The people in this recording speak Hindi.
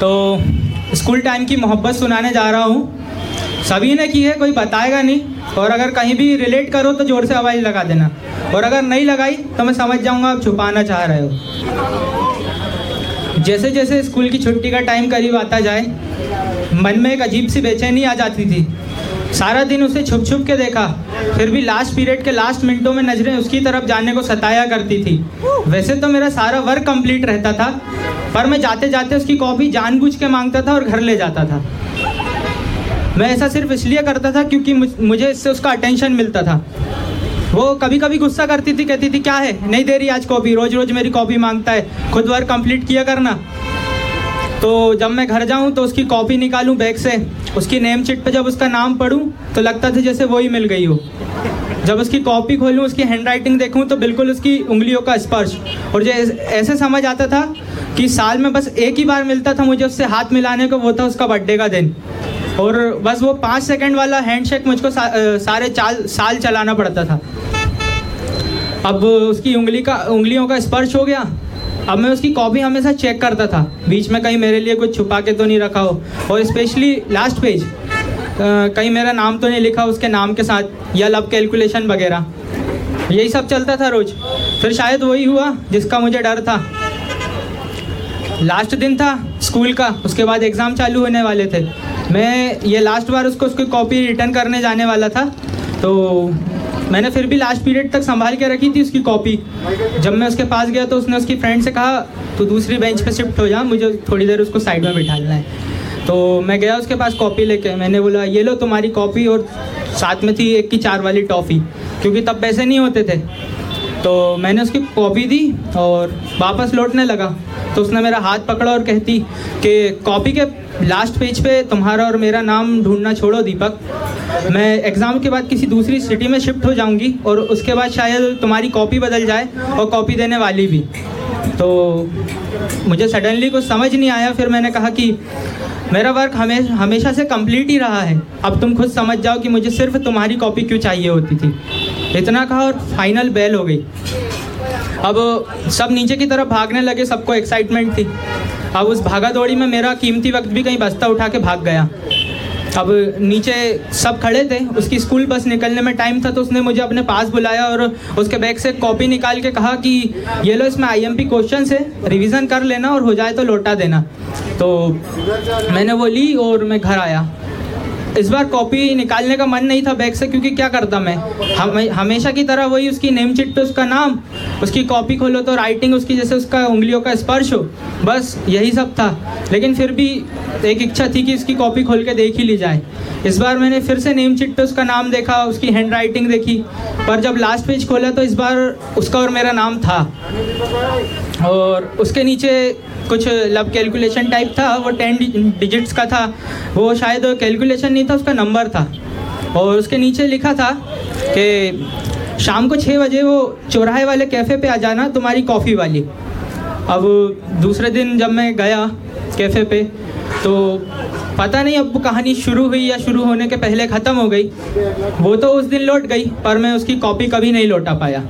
तो स्कूल टाइम की मोहब्बत सुनाने जा रहा हूँ। सभी ने की है, कोई बताएगा नहीं। और अगर कहीं भी रिलेट करो तो ज़ोर से आवाज़ लगा देना। और अगर नहीं लगाई तो मैं समझ जाऊँगा आप छुपाना चाह रहे हो। जैसे जैसे स्कूल की छुट्टी का टाइम करीब आता जाए, मन में एक अजीब सी बेचैनी आ जाती थी। सारा दिन उसे छुप छुप के देखा। फिर भी लास्ट पीरियड के लास्ट मिनटों में नज़रें उसकी तरफ़ जाने को सताया करती थी। वैसे तो मेरा सारा वर्क कंप्लीट रहता था, पर मैं जाते जाते उसकी कॉपी जानबूझ के माँगता था और घर ले जाता था। मैं ऐसा सिर्फ़ इसलिए करता था क्योंकि मुझे इससे उसका अटेंशन मिलता था। वो कभी कभी गुस्सा करती थी, कहती थी, क्या है? नहीं दे रही आज कॉपी रोज रोज मेरी कॉपी माँगता है, खुद वर्क कंप्लीट किया करना। तो जब मैं घर जाऊँ तो उसकी कॉपी निकालूँ बैग से। उसकी नेम चिट पे जब उसका नाम पढ़ूँ तो लगता था जैसे वही मिल गई हो। जब उसकी कॉपी खोलूँ उसकी हैंड राइटिंग देखूँ तो बिल्कुल उसकी उंगलियों का स्पर्श। और जो ऐसे समझ आता था कि साल में बस एक ही बार मिलता था मुझे उससे हाथ मिलाने को वो था उसका बर्थडे का दिन। और बस वो पाँच सेकंड वाला हैंड शेक मुझको सा, सारे चाल साल चलाना पड़ता था। अब उसकी उंगली का उंगलियों का स्पर्श हो गया। अब मैं उसकी कॉपी हमेशा चेक करता था। बीच में कहीं मेरे लिए कुछ छुपा के तो नहीं रखा हो। और स्पेशली लास्ट पेज कहीं मेरा नाम तो नहीं लिखा, उसके नाम के साथ या लब कैलकुलेशन वगैरह। यही सब चलता था रोज। फिर शायद वही हुआ जिसका मुझे डर था। लास्ट दिन था स्कूल का, उसके बाद एग्ज़ाम चालू होने वाले थे। मैं ये लास्ट बार उसको उसकी कॉपी रिटर्न करने जाने वाला था। तो मैंने फिर भी लास्ट पीरियड तक संभाल के रखी थी उसकी कॉपी जब मैं उसके पास गया तो उसने उसकी फ्रेंड से कहा तो दूसरी बेंच पे शिफ्ट हो जा, मुझे थोड़ी देर उसको साइड में बिठाना है। तो मैं गया उसके पास कॉपी लेके। मैंने बोला, ये लो तुम्हारी कॉपी और साथ में थी एक की चार वाली टॉफ़ी क्योंकि तब पैसे नहीं होते थे। तो मैंने उसकी कॉपी दी और वापस लौटने लगा। तो उसने मेरा हाथ पकड़ा और कहती कि कॉपी के लास्ट पेज पे तुम्हारा और मेरा नाम ढूंढना छोड़ो, दीपक। मैं एग्ज़ाम के बाद किसी दूसरी सिटी में शिफ्ट हो जाऊँगी और उसके बाद शायद तुम्हारी कॉपी बदल जाए और कॉपी देने वाली भी। तो मुझे सडनली कुछ समझ नहीं आया। फिर मैंने कहा कि मेरा वर्क हमेशा हमेशा से कंप्लीट ही रहा है। अब तुम खुद समझ जाओ कि मुझे सिर्फ़ तुम्हारी कॉपी क्यों चाहिए होती थी। इतना कहा और फाइनल बेल हो गई। अब सब नीचे की तरफ़ भागने लगे, सबको एक्साइटमेंट थी। अब उस भागा दौड़ी में मेरा कीमती वक्त भी कहीं बस्ता उठा के भाग गया। अब नीचे सब खड़े थे, उसकी स्कूल बस निकलने में टाइम था तो उसने मुझे अपने पास बुलाया और उसके बैग से कॉपी निकाल के कहा कि, ये लो इसमें आईएमपी क्वेश्चन है रिवीजन कर लेना और हो जाए तो लौटा देना। तो मैंने वो ली और मैं घर आया। इस बार कॉपी निकालने का मन नहीं था बैग से, क्योंकि क्या करता मैं? हम, हमेशा की तरह वही उसकी नेम चिट पे उसका नाम, उसकी कॉपी खोलो तो राइटिंग उसकी जैसे उसका उंगलियों का स्पर्श हो। बस यही सब था। लेकिन फिर भी एक इच्छा थी कि उसकी कॉपी खोल के देख ही ली जाए। इस बार मैंने फिर से नेम चिट पे उसका नाम देखा, उसकी हैंड राइटिंग देखी। पर जब लास्ट पेज खोला तो इस बार उसका और मेरा नाम था। और उसके नीचे कुछ लब कैलकुलेशन टाइप था, वो टेन डिजिट्स का था। वो शायद कैलकुलेशन नहीं था, उसका नंबर था। और उसके नीचे लिखा था कि शाम को छः बजे वो चौराहे वाले कैफ़े पे आ जाना, तुम्हारी कॉफ़ी वाली। अब दूसरे दिन जब मैं गया कैफ़े पे तो पता नहीं अब कहानी शुरू हुई या शुरू होने के पहले ख़त्म हो गई। वो तो उस दिन लौट गई, पर मैं उसकी कॉपी कभी नहीं लौटा पाया।